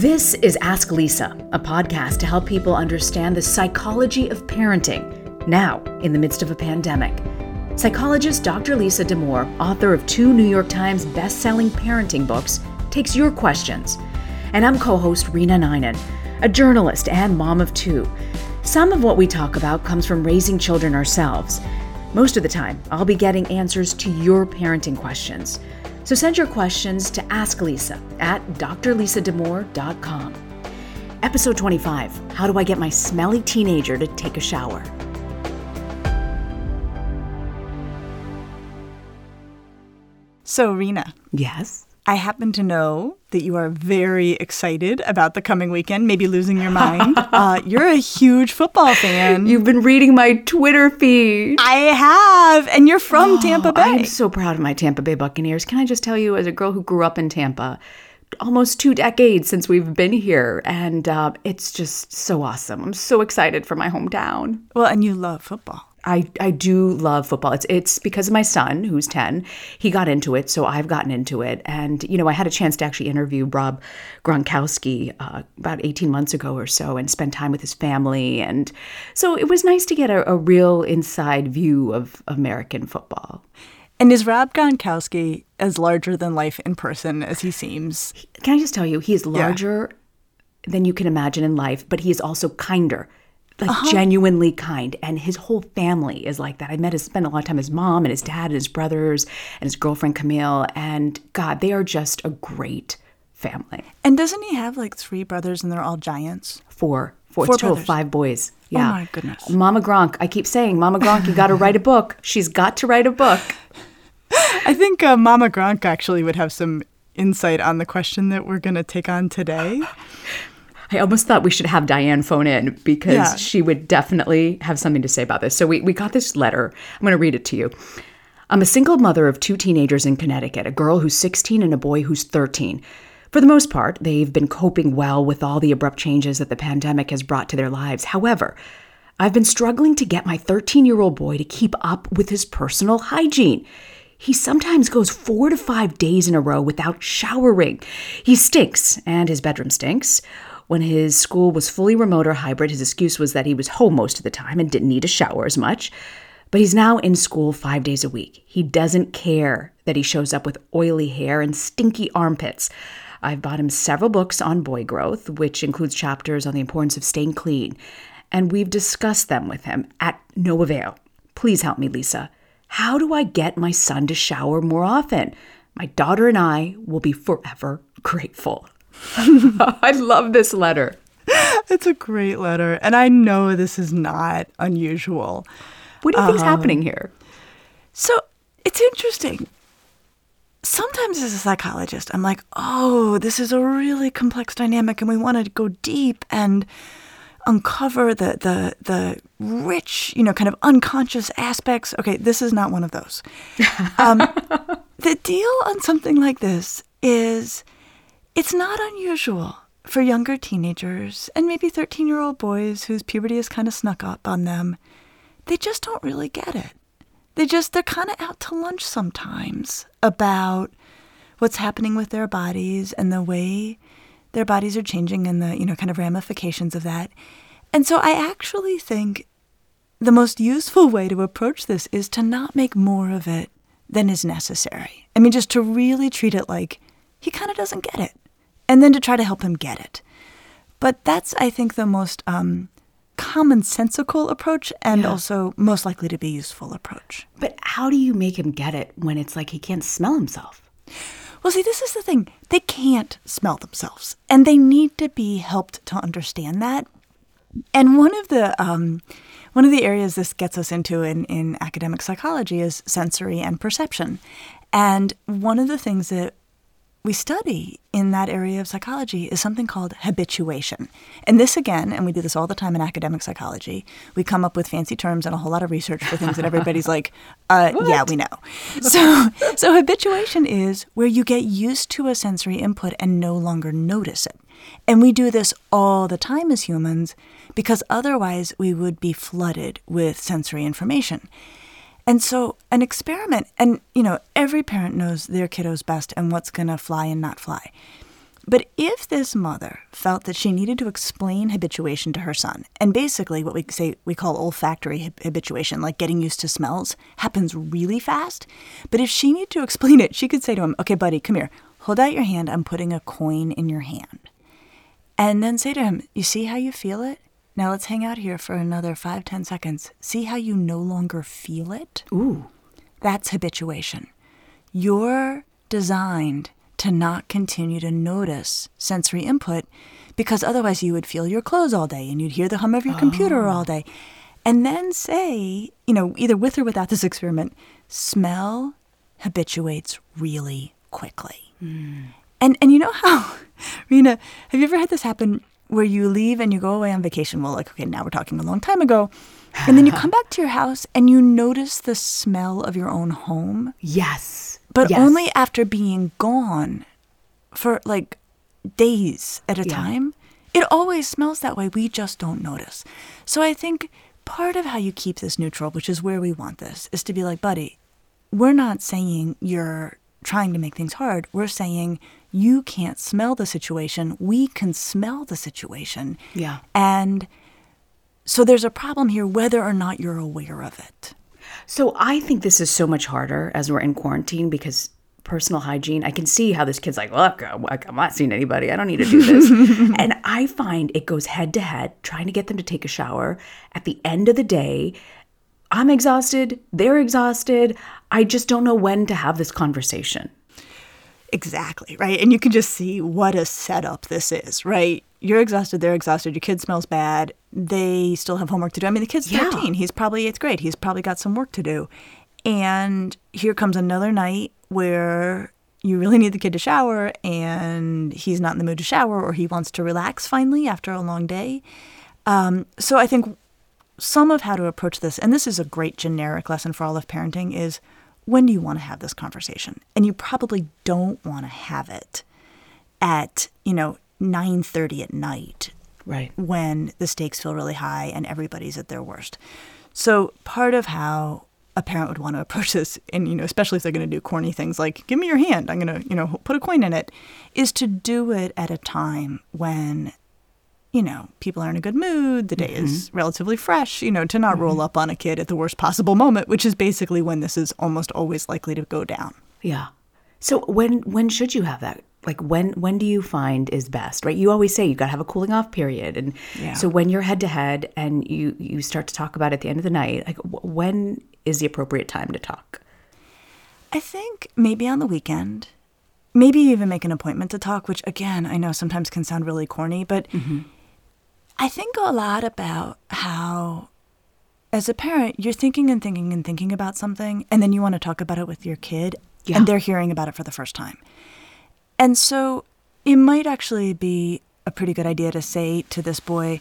This is Ask Lisa, a podcast to help people understand the psychology of parenting now in the midst of a pandemic. Psychologist Dr. Lisa Damour, author of two New York Times best-selling parenting books, takes your questions. And I'm co-host Rena Ninan, a journalist and mom of two. Some of what we talk about comes from raising children ourselves. Most of the time, I'll be getting answers to your parenting questions. So send your questions to Ask Lisa at drlisadamour.com. Episode 25 How do I get my smelly teenager to take a shower? So, Rena. Yes. I happen to know that you are very excited about the coming weekend, maybe losing your mind. uh, you're a huge football fan. You've been reading my Twitter feed. I have, and you're from Tampa Bay. I'm so proud of my Tampa Bay Buccaneers. Can I just tell you, as a girl who grew up in Tampa, almost two decades since we've been here, and uh, it's just so awesome. I'm so excited for my hometown. well, and you love football. I, I do love football. It's it's because of my son who's 10. He got into it, so I've gotten into it. And you know, I had a chance to actually interview Rob Gronkowski uh, about 18 months ago or so and spend time with his family and so it was nice to get a, a real inside view of American football. And is Rob Gronkowski as larger than life in person as he seems? Can I just tell you, he is larger than you can imagine in life, but he is also kinder. Like genuinely kind, and his whole family is like that. I met his, spent a lot of time with his mom and his dad and his brothers and his girlfriend Camille, and God, they are just a great family. And doesn't he have like three brothers and they're all giants? Four, four, Four total five boys. Yeah. my goodness. Mama Gronk. I keep saying, Mama Gronk, you got to write a book. She's got to write a book. I think uh, Mama Gronk actually would have some insight on the question that we're going to take on today. I almost thought we should have Diane phone in because Yeah. she would definitely have something to say about this. So we, we got this letter. I'm going to read it to you. I'm a single mother of two teenagers in Connecticut, a girl who's 16 and a boy who's 13. For the most part, they've been coping well with all the abrupt changes that the pandemic has brought to their lives. However, I've been struggling to get my 13 year old boy to keep up with his personal hygiene. He sometimes goes four to five days in a row without showering. He stinks, and his bedroom stinks. When his school was fully remote or hybrid, his excuse was that he was home most of the time and didn't need a shower as much. But he's now in school five days a week. He doesn't care that he shows up with oily hair and stinky armpits. I've bought him several books on boy growth, which includes chapters on the importance of staying clean, and we've discussed them with him at no avail. Please help me, Lisa. How do I get my son to shower more often? My daughter and I will be forever grateful. I love this letter. It's a great letter. And I know this is not unusual. What do you think think's happening here? So it's interesting. Sometimes, as a psychologist, I'm like, oh, this is a really complex dynamic and we want to go deep. And uncover the the the rich, you know, kind of unconscious aspects. Okay, this is not one of those. Um, the deal on something like this is it's not unusual for younger teenagers and maybe 13 year old boys whose puberty has kind of snuck up on them. They just don't really get it. They just, they're kind of out to lunch sometimes about what's happening with their bodies and the way their bodies are changing and the, you know, kind of ramifications of that. And so I actually think the most useful way to approach this is to not make more of it than is necessary. I mean, just to really treat it like he kind of doesn't get it, and then to try to help him get it. But that's, I think, the most um, commonsensical approach and Yeah. also most likely to be useful approach. But how do you make him get it when it's like he can't smell himself? Well, see, this is the thing. They can't smell themselves, and they need to be helped to understand that. And one of the um, one of the areas this gets us into in, in academic psychology is sensory and perception. And one of the things that we study in that area of psychology is something called habituation. And this again, and we do this all the time in academic psychology, we come up with fancy terms and a whole lot of research for things that everybody's like, uh, yeah, we know. So, so habituation is where you get used to a sensory input and no longer notice it. And we do this all the time as humans because otherwise we would be flooded with sensory information. And so, an experiment, and you know, every parent knows their kiddos best and what's going to fly and not fly. But if this mother felt that she needed to explain habituation to her son, and basically what we say we call olfactory habituation, like getting used to smells, happens really fast. But if she needed to explain it, she could say to him, Okay, buddy, come here. Hold out your hand. I'm putting a coin in your hand. And then say to him, You see how you feel it? Now let's hang out here for another five, ten seconds. See how you no longer feel it? Ooh. That's habituation. You're designed to not continue to notice sensory input because otherwise you would feel your clothes all day and you'd hear the hum of your computer oh. all day. And then say, you know, either with or without this experiment, smell habituates really quickly. Hmm. And and you know how, Rena, have you ever had this happen where you leave and you go away on vacation? Well, like, okay, now we're talking a long time ago. And then you come back to your house and you notice the smell of your own home, Yes. but Yes. only after being gone for like days at a Yeah. time. It always smells that way. We just don't notice. So I think part of how you keep this neutral, which is where we want this, is to be like, buddy, we're not saying you're trying to make things hard. We're saying you can't smell the situation. We can smell the situation. Yeah. And so there's a problem here whether or not you're aware of it. So I think this is so much harder as we're in quarantine because personal hygiene, I can see how this kid's like, look, uh, I'm not seeing anybody. I don't need to do this. and I find it goes head to head trying to get them to take a shower. At the end of the day, I'm exhausted. They're exhausted. I just don't know when to have this conversation. Exactly, right? And you can just see what a setup this is, right? You're exhausted, they're exhausted, your kid smells bad, they still have homework to do. I mean, the kid's Yeah. 13, he's probably eighth grade, he's probably got some work to do. And here comes another night where you really need the kid to shower and he's not in the mood to shower or he wants to relax finally after a long day. Um, so I think some of how to approach this, and this is a great generic lesson for all of parenting, is when do you want to have this conversation? And you probably don't want to have it at, you know, 9:30 at night Right. when the stakes feel really high and everybody's at their worst. So part of how a parent would want to approach this, and you know, especially if they're going to do corny things like "Give me your hand," I'm going to, you know, put a coin in it, is to do it at a time when, you know, people are in a good mood, the day is mm-hmm. relatively fresh. You know, to not roll mm-hmm. up on a kid at the worst possible moment, which is basically when this is almost always likely to go down. Yeah. So when when should you have that? Like when when do you find is best? Right? You always say you got to have a cooling off period, and Yeah. so when you're head to head and you you start to talk about it at the end of the night, like wh- when is the appropriate time to talk? I think maybe on the weekend, maybe even make an appointment to talk, which again, I know sometimes can sound really corny, but mm-hmm. I think a lot about how, as a parent, you're thinking and thinking and thinking about something, and then you want to talk about it with your kid, Yeah. and they're hearing about it for the first time. And so it might actually be a pretty good idea to say to this boy,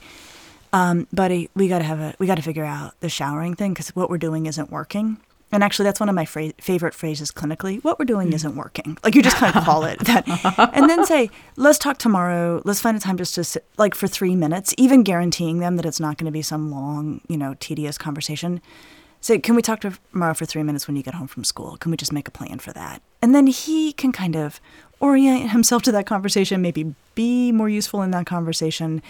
um, buddy, we gotta have a we gotta figure out the showering thing because what we're doing isn't working. And actually, that's one of my fra- favorite phrases clinically. What we're doing mm. isn't working. Like you just kind of call it that, and then say, "Let's talk tomorrow. Let's find a time just to sit, like for three minutes." Even guaranteeing them that it's not going to be some long, you know, tedious conversation. Say, "Can we talk tomorrow for three minutes when you get home from school? Can we just make a plan for that?" And then he can kind of orient himself to that conversation, maybe be more useful in that conversation.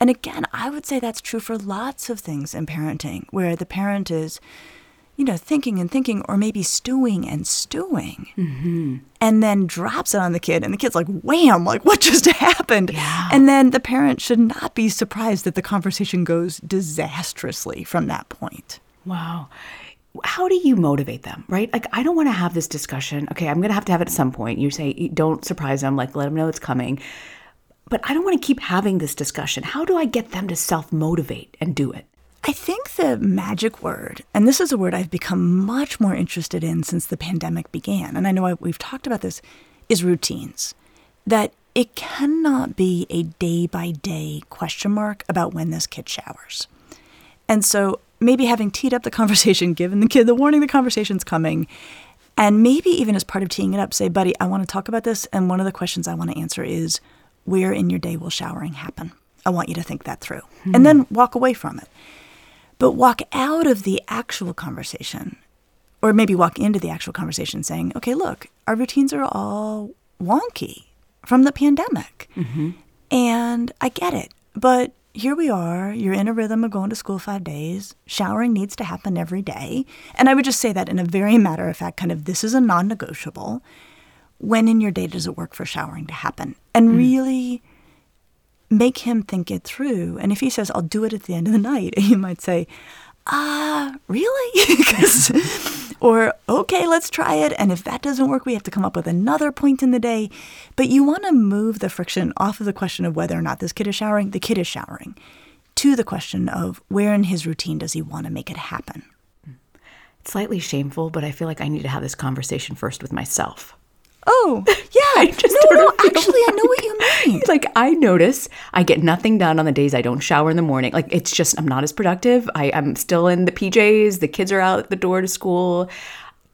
And again, I would say that's true for lots of things in parenting, where the parent is you know, thinking and thinking, or maybe stewing and stewing, mm-hmm. and then drops it on the kid, and the kid's like, wham, like, what just happened? Yeah. And then the parent should not be surprised that the conversation goes disastrously from that point. Wow. How do you motivate them, right? Like, I don't want to have this discussion. Okay, I'm going to have to have it at some point. You say, don't surprise them, like, let them know it's coming. But I don't want to keep having this discussion. How do I get them to self motivate and do it? I think the magic word, and this is a word I've become much more interested in since the pandemic began, and I know I, we've talked about this, is routines. That it cannot be a day by day question mark about when this kid showers. And so maybe having teed up the conversation, given the kid the warning the conversation's coming, and maybe even as part of teeing it up, say, buddy, I want to talk about this. And one of the questions I want to answer is, where in your day will showering happen? I want you to think that through. Hmm. And then walk away from it but walk out of the actual conversation, or maybe walk into the actual conversation saying, okay, look, our routines are all wonky from the pandemic. Mm-hmm. And I get it. But here we are. You're in a rhythm of going to school five days. Showering needs to happen every day. And I would just say that in a very matter of fact, kind of this is a non negotiable. When in your day does it work for showering to happen? And mm. really make him think it through. And if he says, I'll do it at the end of the night, you might say, ah, uh, really? or, okay, let's try it. And if that doesn't work, we have to come up with another point in the day. But you want to move the friction off of the question of whether or not this kid is showering, the kid is showering, to the question of where in his routine does he want to make it happen. It's slightly shameful, but I feel like I need to have this conversation first with myself. Oh, yeah. just no, no, actually, I know what you mean. like, I notice I get nothing done on the days I don't shower in the morning. Like, it's just, I'm not as productive. I, I'm still in the PJs. The kids are out the door to school.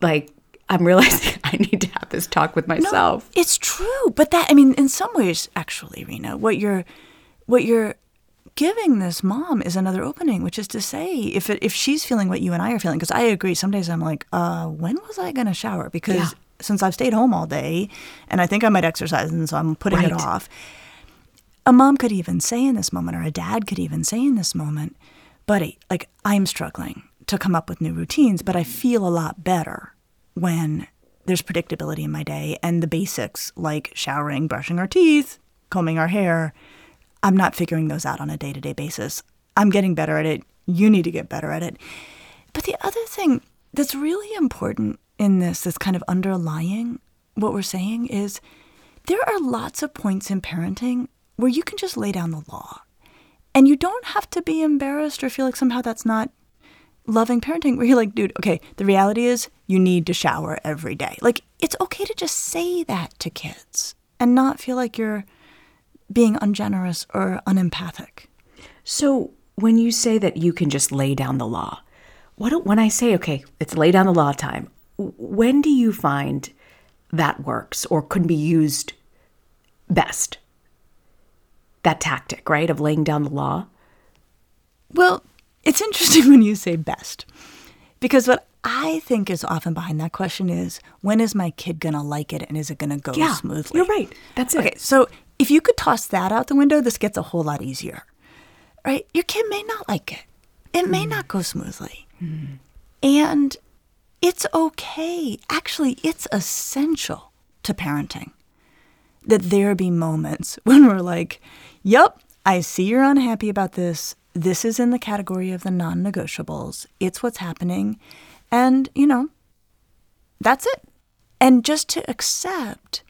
Like, I'm realizing I need to have this talk with myself. No, it's true. But that, I mean, in some ways, actually, Rena, what you're, what you're, giving this mom is another opening, which is to say, if it, if she's feeling what you and I are feeling, because I agree, some days I'm like, uh, when was I going to shower? Because yeah since I've stayed home all day and I think I might exercise and so I'm putting right. it off. A mom could even say in this moment, or a dad could even say in this moment, buddy, like I'm struggling to come up with new routines, but I feel a lot better when there's predictability in my day and the basics like showering, brushing our teeth, combing our hair. I'm not figuring those out on a day to day basis. I'm getting better at it. You need to get better at it. But the other thing that's really important in this that's kind of underlying what we're saying is there are lots of points in parenting where you can just lay down the law. And you don't have to be embarrassed or feel like somehow that's not loving parenting, where you're like, dude, okay, the reality is you need to shower every day. Like, it's okay to just say that to kids and not feel like you're being ungenerous or unempathic. So, when you say that you can just lay down the law, what when I say, okay, it's lay down the law time, when do you find that works or could be used best? That tactic, right, of laying down the law? Well, it's interesting when you say best because what I think is often behind that question is when is my kid going to like it and is it going to go yeah, smoothly? You're right. That's it. Okay, so if you could toss that out the window, this gets a whole lot easier. Right? Your kid may not like it. It may mm. not go smoothly. Mm. And it's okay. Actually, it's essential to parenting that there be moments when we're like, yep, I see you're unhappy about this. This is in the category of the non negotiables. It's what's happening. And, you know, that's it. And just to accept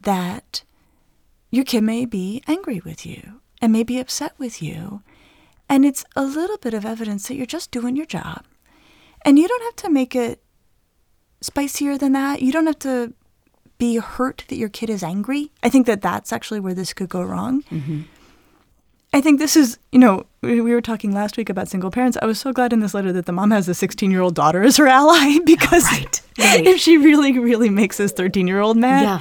that your kid may be angry with you and may be upset with you. And it's a little bit of evidence that you're just doing your job. And you don't have to make it spicier than that. You don't have to be hurt that your kid is angry. I think that that's actually where this could go wrong. Mm-hmm. I think this is, you know, we we were talking last week about single parents. I was so glad in this letter that the mom has a 16 year old daughter as her ally because Right, right. if she really, really makes this 13 year old mad, Yeah.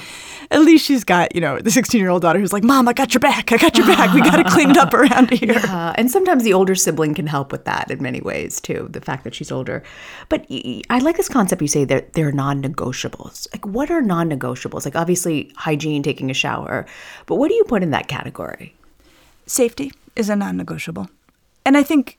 At least she's got, you know, the 16 year old daughter who's like, Mom, I got your back. I got your back. We got to clean it up around here. Uh, and sometimes the older sibling can help with that in many ways too. The fact that she's older, but I like this concept. You say that they're non-negotiables. Like, what are non-negotiables? Like, obviously, hygiene, taking a shower, but what do you put in that category? Safety is a non negotiable. And I think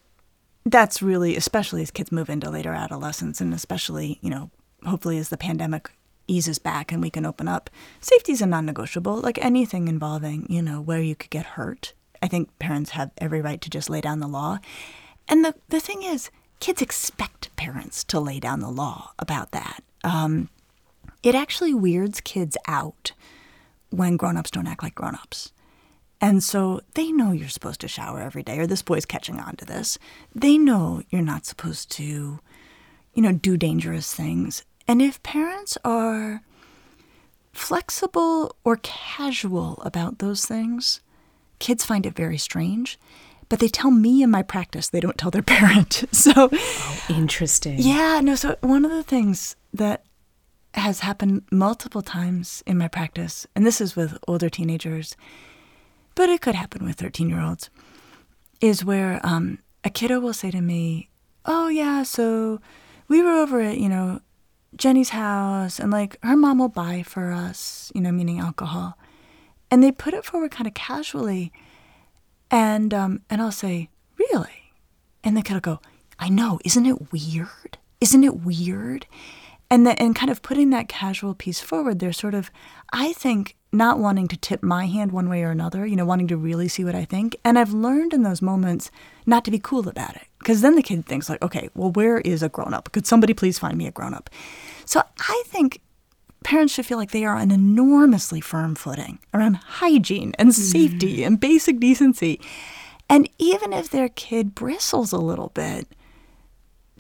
that's really, especially as kids move into later adolescence, and especially, you know, hopefully as the pandemic eases back and we can open up, safety is a non negotiable. Like anything involving, you know, where you could get hurt. I think parents have every right to just lay down the law. And the, the thing is, kids expect parents to lay down the law about that. Um, it actually weirds kids out when grown-ups don't act like grown-ups. And so they know you're supposed to shower every day, or this boy's catching on to this. They know you're not supposed to, you know, do dangerous things. And if parents are flexible or casual about those things, kids find it very strange. But they tell me in my practice, they don't tell their parent. So Interesting. yeah, no. So one of the things that has happened multiple times in my practice, and this is with older teenagers, but it could happen with 13 year olds, is where um, a kiddo will say to me, Oh, yeah, so we were over at, you know, Jenny's house, and like her mom will buy for us, you know, meaning alcohol. And they put it forward kind of casually. And, um, and I'll say, Really? And the kid will go, I know, isn't it weird? Isn't it weird? And the, and kind of putting that casual piece forward, they're sort of, I think, not wanting to tip my hand one way or another, you know, wanting to really see what I think. And I've learned in those moments not to be cool about it. Because then the kid thinks like, okay, well, where is a grown up? Could somebody please find me a grown up? So I think parents should feel like they are on an enormously firm footing around hygiene and mm-hmm. safety and basic decency. And even if their kid bristles a little bit,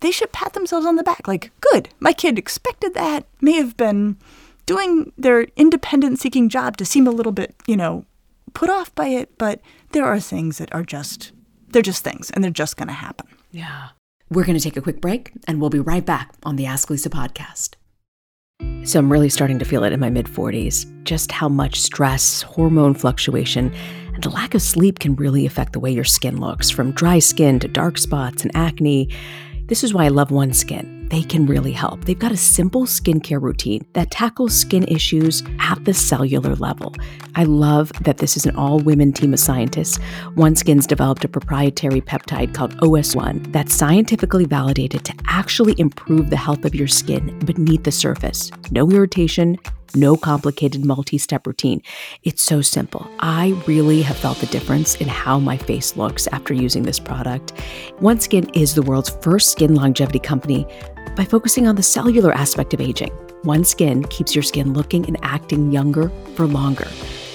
they should pat themselves on the back like, good, my kid expected that, may have been doing their independent seeking job to seem a little bit, you know, put off by it, but there are things that are just, they're just things and they're just going to happen. Yeah. We're going to take a quick break and we'll be right back on the Ask Lisa podcast. So I'm really starting to feel it in my mid 40s just how much stress, hormone fluctuation, and the lack of sleep can really affect the way your skin looks from dry skin to dark spots and acne. This is why I love OneSkin. They can really help. They've got a simple skincare routine that tackles skin issues at the cellular level. I love that this is an all women team of scientists. OneSkin's developed a proprietary peptide called OS1 that's scientifically validated to actually improve the health of your skin beneath the surface. No irritation, no complicated multi step routine. It's so simple. I really have felt the difference in how my face looks after using this product. OneSkin is the world's first skin longevity company by focusing on the cellular aspect of aging. OneSkin keeps your skin looking and acting younger for longer.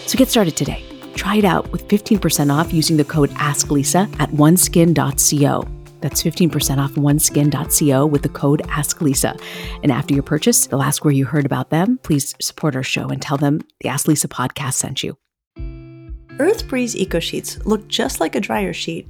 So get started today. Try it out with 15% off using the code AskLisa at oneskin.co. That's 15% off oneskin.co with the code AskLisa. And after your purchase, they'll ask where you heard about them. Please support our show and tell them the Ask Lisa podcast sent you. Earth Breeze Eco Sheets look just like a dryer sheet,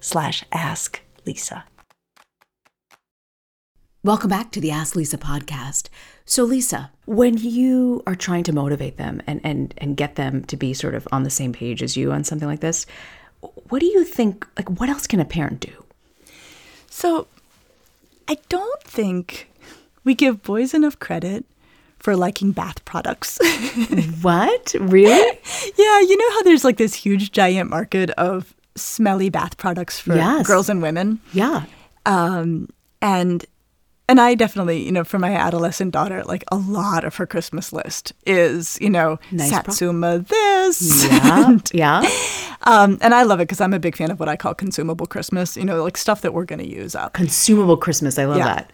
slash ask Lisa. Welcome back to the Ask Lisa podcast. So, Lisa, when you are trying to motivate them and, and, and get them to be sort of on the same page as you on something like this, what do you think? Like, what else can a parent do? So, I don't think we give boys enough credit for liking bath products. what? Really? yeah, you know how there's like this huge giant market of smelly bath products for Yes. girls and women? Yeah. Um, and and I definitely, you know, for my adolescent daughter, like a lot of her Christmas list is, you know, Nice Satsuma this. Yeah. and, yeah. um, and I love it because I'm a big fan of what I call consumable Christmas, you know, like stuff that we're going to use up. Consumable Christmas. I love Yeah. that.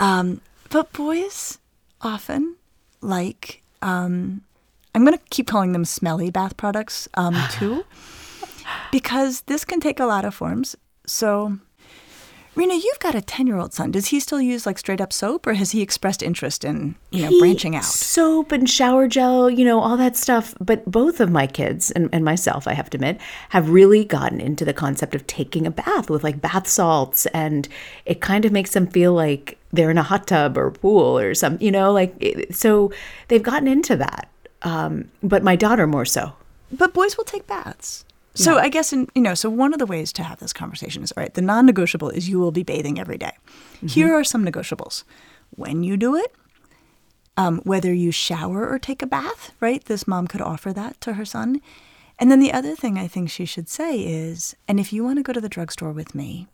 Um, but boys often like, um, I'm going to keep calling them smelly bath products um, too, because this can take a lot of forms. So, Rena, you've got a 10 year old son. Does he still use like straight up soap or has he expressed interest in, you know, He- branching out? Soap and shower gel, you know, all that stuff. But both of my kids and, and myself, I have to admit, have really gotten into the concept of taking a bath with like bath salts. And it kind of makes them feel like they're in a hot tub or pool or something, you know, like, it- so they've gotten into that. Um, but my daughter more so. But boys will take baths. So I guess in you know, so one of the ways to have this conversation is all right, the non-negotiable is you will be bathing every day. Here are some negotiables. When you do it, um, whether you shower or take a bath, right? This mom could offer that to her son. And then the other thing I think she should say is, and if you want to go to the drugstore with me,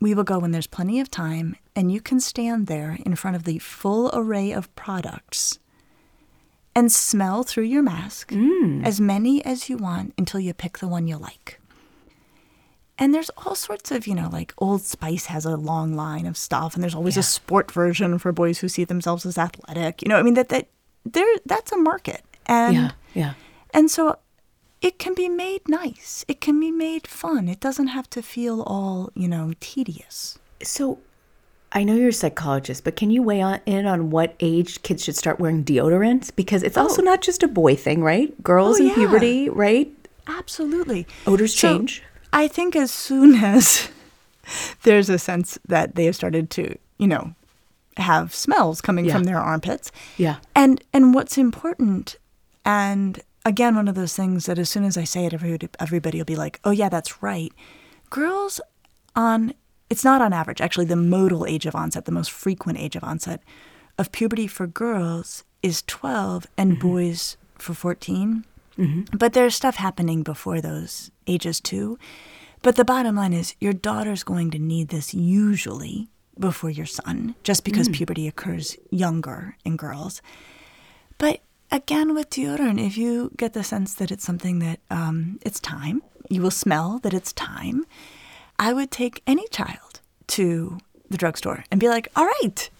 we will go when there's plenty of time and you can stand there in front of the full array of products and smell through your mask mm. as many as you want until you pick the one you like. And there's all sorts of, you know, like Old Spice has a long line of stuff, and there's always a sport version for boys who see themselves as athletic. You know, I mean that that there that's a market, and Yeah. Yeah. and so it can be made nice. It can be made fun. It doesn't have to feel all you know tedious. So I know you're a psychologist, but can you weigh on, in on what age kids should start wearing deodorant? Because it's also oh. not just a boy thing, right? Girls Oh, in yeah. puberty, right? Absolutely. Odors So, change. I think as soon as there's a sense that they have started to, you know, have smells coming Yeah. from their armpits. Yeah. And and what's important, and again, one of those things that as soon as I say it, everybody, everybody will be like, "Oh yeah, that's right." Girls on it's not on average. Actually, the modal age of onset, the most frequent age of onset of puberty for girls is 12, and mm-hmm. boys for 14. Mm-hmm. But there's stuff happening before those ages too. But the bottom line is your daughter's going to need this usually before your son, just because mm. puberty occurs younger in girls. But again, with deodorant, if you get the sense that it's something that um, it's time, you will smell that it's time. I would take any child to the drugstore and be like, "All right,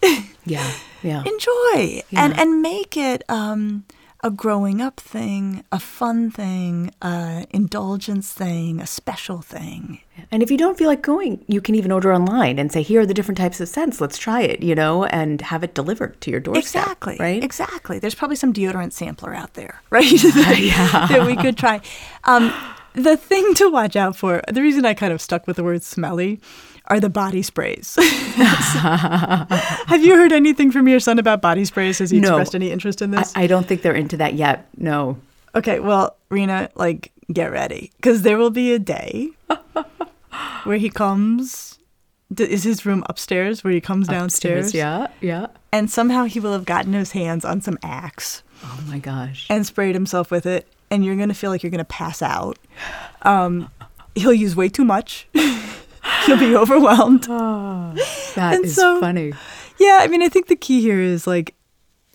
Yeah. Yeah. enjoy," and Yeah. and make it um, a growing up thing, a fun thing, a indulgence thing, a special thing. And if you don't feel like going, you can even order online and say, here are the different types of scents. Let's try it, you know, and have it delivered to your doorstep. Exactly. Right? Exactly. There's probably some deodorant sampler out there, right? yeah. that we could try. Um, the thing to watch out for, the reason I kind of stuck with the word smelly, are the body sprays. Have you heard anything from your son about body sprays? Has he No. expressed any interest in this? I don't think they're into that yet. No. okay, well, Rena, like, get ready. Because there will be a day where he comes. Is his room upstairs where he comes downstairs? Yeah. Yeah. And somehow he will have gotten his hands on some Axe Oh my gosh. and sprayed himself with it. And you're going to feel like you're going to pass out. Um, he'll use way too much. he'll be overwhelmed. That And is so- funny. Yeah, I mean, I think the key here is like,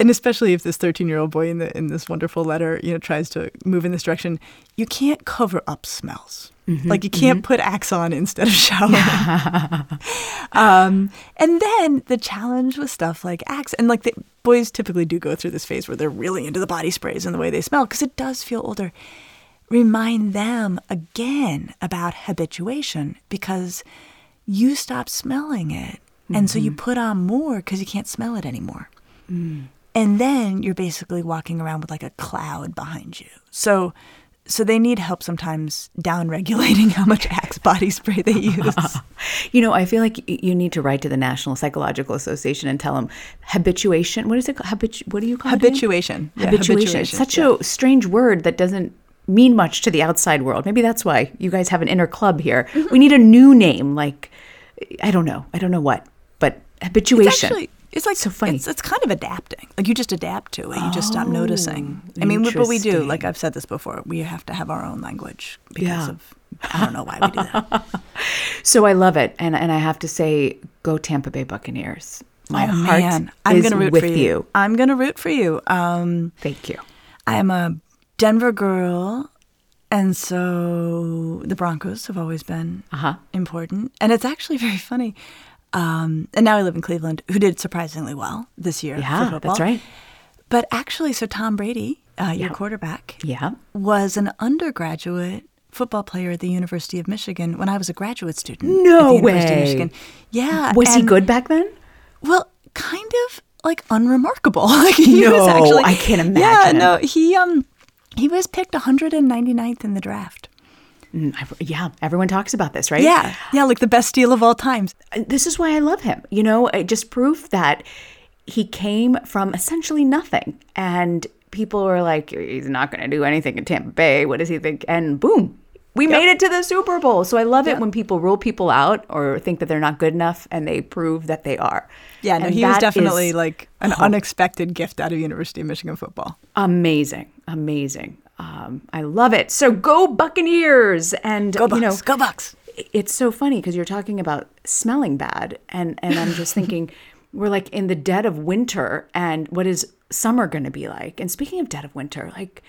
and especially if this 13 year old boy in the in this wonderful letter, you know, tries to move in this direction, you can't cover up smells. Mm-hmm, like you can't mm-hmm. put Axe on instead of showering. um, and then the challenge with stuff like Axe, and like the boys typically do go through this phase where they're really into the body sprays and the way they smell because it does feel older. Remind them again about habituation because you stop smelling it. And so you mm-hmm. put on more because you can't smell it anymore. Mm. And then you're basically walking around with like a cloud behind you. So so they need help sometimes down regulating how much Axe body spray they use. You know, I feel like you need to write to the National Psychological Association and tell them habituation. What is it? called? Habitu- what do you call it? again? habituation. Habituation. It's such yeah. a strange word that doesn't mean much to the outside world. Maybe that's why you guys have an inner club here. Mm-hmm. We need a new name, like I don't know, I don't know what, but habituation. It's like So funny. It's, it's kind of adapting. Like you just adapt to it. You just stop noticing. I mean, but we do. Like I've said this before. We have to have our own language because Yeah. of I don't know why we do that. so I love it, and and I have to say, go Tampa Bay Buccaneers. My oh heart man, I'm is gonna root with for you. I'm gonna root for you. Um, Thank you. I am a Denver girl, and so the Broncos have always been Uh-huh. important. And it's actually very funny. Um, and now I live in Cleveland, who did surprisingly well this year. Yeah, that's right. But actually, so Tom Brady, uh, your quarterback, Yeah. was an undergraduate football player at the University of Michigan when I was a graduate student. No at the University of way. Michigan. Yeah. Was he good back then? Well, kind of like unremarkable. like he was No, actually I can't imagine. Yeah, no, he um he was picked 199th in the draft. Mm, I- Yeah, everyone talks about this, right? Yeah. Yeah, like the best deal of all times. this is why I love him. You know, it just proof that he came from essentially nothing. And people were like, he's not going to do anything in Tampa Bay. What does he think? And boom, we made it to the Super Bowl. So I love it when people rule people out or think that they're not good enough and they prove that they are. Yeah, no, And he was definitely like an unexpected gift out of University of Michigan football. amazing. Amazing. Um, I love it. So go Buccaneers. And, Go Bucks, you know, go Bucks. it's so funny because you're talking about smelling bad and and i'm just thinking we're like in the dead of winter and what is summer going to be like and speaking of dead of winter like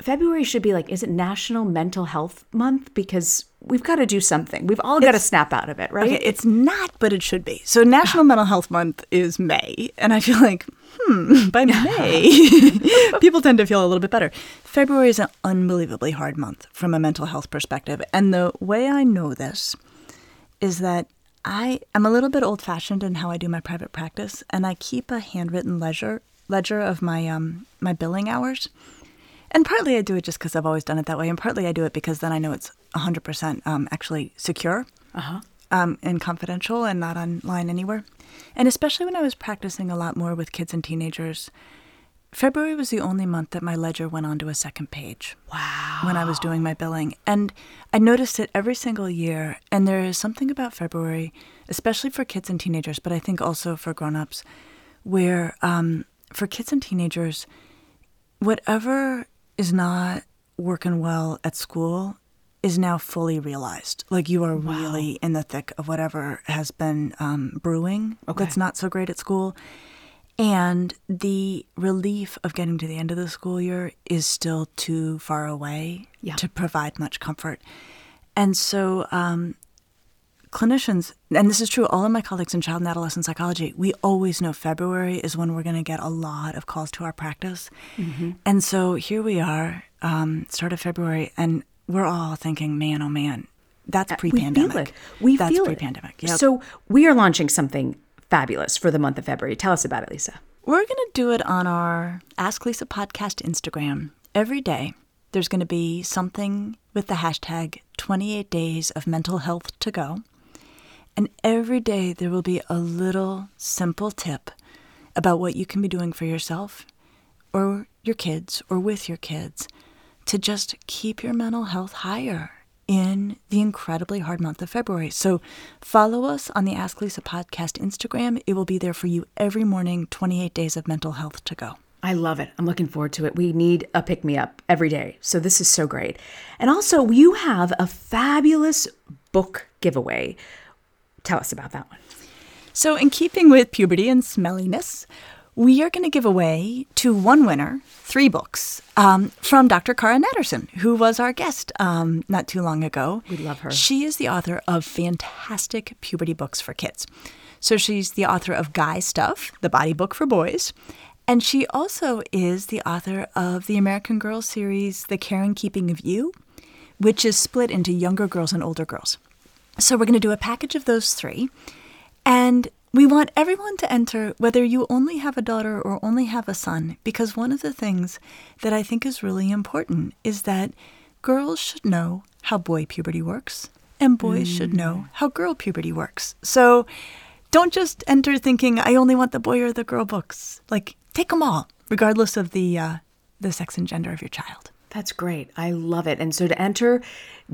february should be like is it national mental health month because we've got to do something we've all got to snap out of it right Okay, it's not, but it should be. So National Mental Health Month is May, and I feel like, hmm, by May, people tend to feel a little bit better. February is an unbelievably hard month from a mental health perspective, and the way I know this is that I am a little bit old fashioned in how I do my private practice, and I keep a handwritten ledger ledger of my um my billing hours. And partly I do it just because I've always done it that way, and partly I do it because then I know it's 100% um, actually secure um, and confidential and not online anywhere. And especially when I was practicing a lot more with kids and teenagers, February was the only month that my ledger went onto a second page. Wow. When I was doing my billing. And I noticed it every single year. And there is something about February, especially for kids and teenagers, but I think also for grown-ups, where um, for kids and teenagers, whatever is not working well at school is now fully realized. Like you are really in the thick of whatever has been um, brewing that's not so great at school. And the relief of getting to the end of the school year is still too far away Yeah. to provide much comfort. And so, um, clinicians, and this is true, all of my colleagues in child and adolescent psychology, we always know February is when we're going to get a lot of calls to our practice. And so here we are, um, start of February, and we're all thinking, man, oh man, that's pre pandemic. We feel it. We that's pre pandemic. Yep. So we are launching something fabulous for the month of February. Tell us about it, Lisa. We're going to do it on our Ask Lisa podcast Instagram. Every day, there's going to be something with the hashtag 28 days of mental health to go. And every day, there will be a little simple tip about what you can be doing for yourself or your kids or with your kids to just keep your mental health higher in the incredibly hard month of February. So follow us on the Ask Lisa podcast Instagram. It will be there for you every morning, 28 days of mental health to go. I love it. I'm looking forward to it. We need a pick me up every day. So this is so great. And also, you have a fabulous book giveaway. Tell us about that one. So, in keeping with puberty and smelliness, we are going to give away to one winner three books um, from Dr. Cara Natterson, who was our guest um, not too long ago. We love her. She is the author of fantastic puberty books for kids. So she's the author of Guy Stuff, the body book for boys. And she also is the author of the American Girl series, The Care and Keeping of You, which is split into younger girls and older girls. So we're going to do a package of those three. And we want everyone to enter, whether you only have a daughter or only have a son, because one of the things that I think is really important is that girls should know how boy puberty works, and boys mm. should know how girl puberty works. So don't just enter thinking, I only want the boy or the girl books. Like, take them all, regardless of the, uh, the sex and gender of your child. That's great. I love it. And so to enter,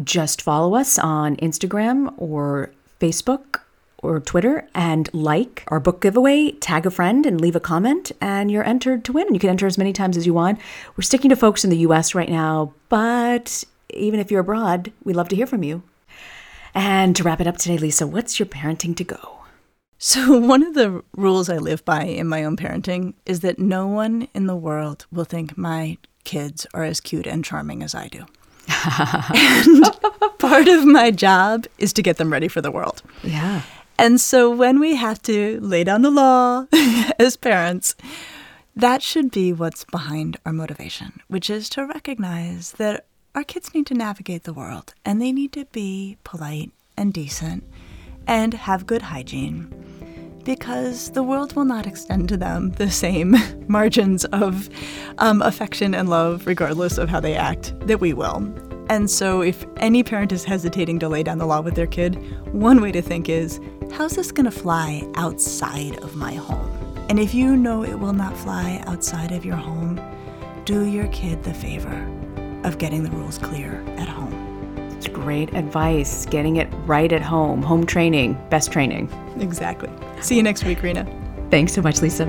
just follow us on Instagram or Facebook or Twitter and like our book giveaway, tag a friend and leave a comment, and you're entered to win. And you can enter as many times as you want. We're sticking to folks in the US right now, but even if you're abroad, we'd love to hear from you. And to wrap it up today, Lisa, what's your parenting to go? So, one of the rules I live by in my own parenting is that no one in the world will think my kids are as cute and charming as I do. and part of my job is to get them ready for the world. Yeah. And so when we have to lay down the law as parents, that should be what's behind our motivation, which is to recognize that our kids need to navigate the world and they need to be polite and decent and have good hygiene because the world will not extend to them the same margins of um, affection and love, regardless of how they act, that we will. And so, if any parent is hesitating to lay down the law with their kid, one way to think is how's this going to fly outside of my home? And if you know it will not fly outside of your home, do your kid the favor of getting the rules clear at home. It's great advice. Getting it right at home. Home training, best training. Exactly. See you next week, Reena. Thanks so much, Lisa.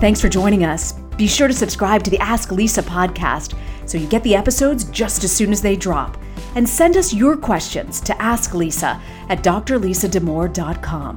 Thanks for joining us. Be sure to subscribe to the Ask Lisa podcast so you get the episodes just as soon as they drop. And send us your questions to Ask Lisa at drlisadamour.com.